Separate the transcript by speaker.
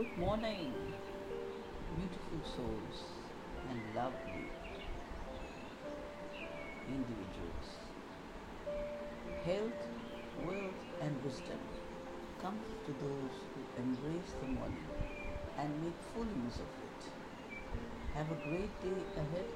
Speaker 1: Good morning, beautiful souls and lovely individuals. Health, wealth, and wisdom come to those who embrace the morning and make full use of it. Have a great day ahead.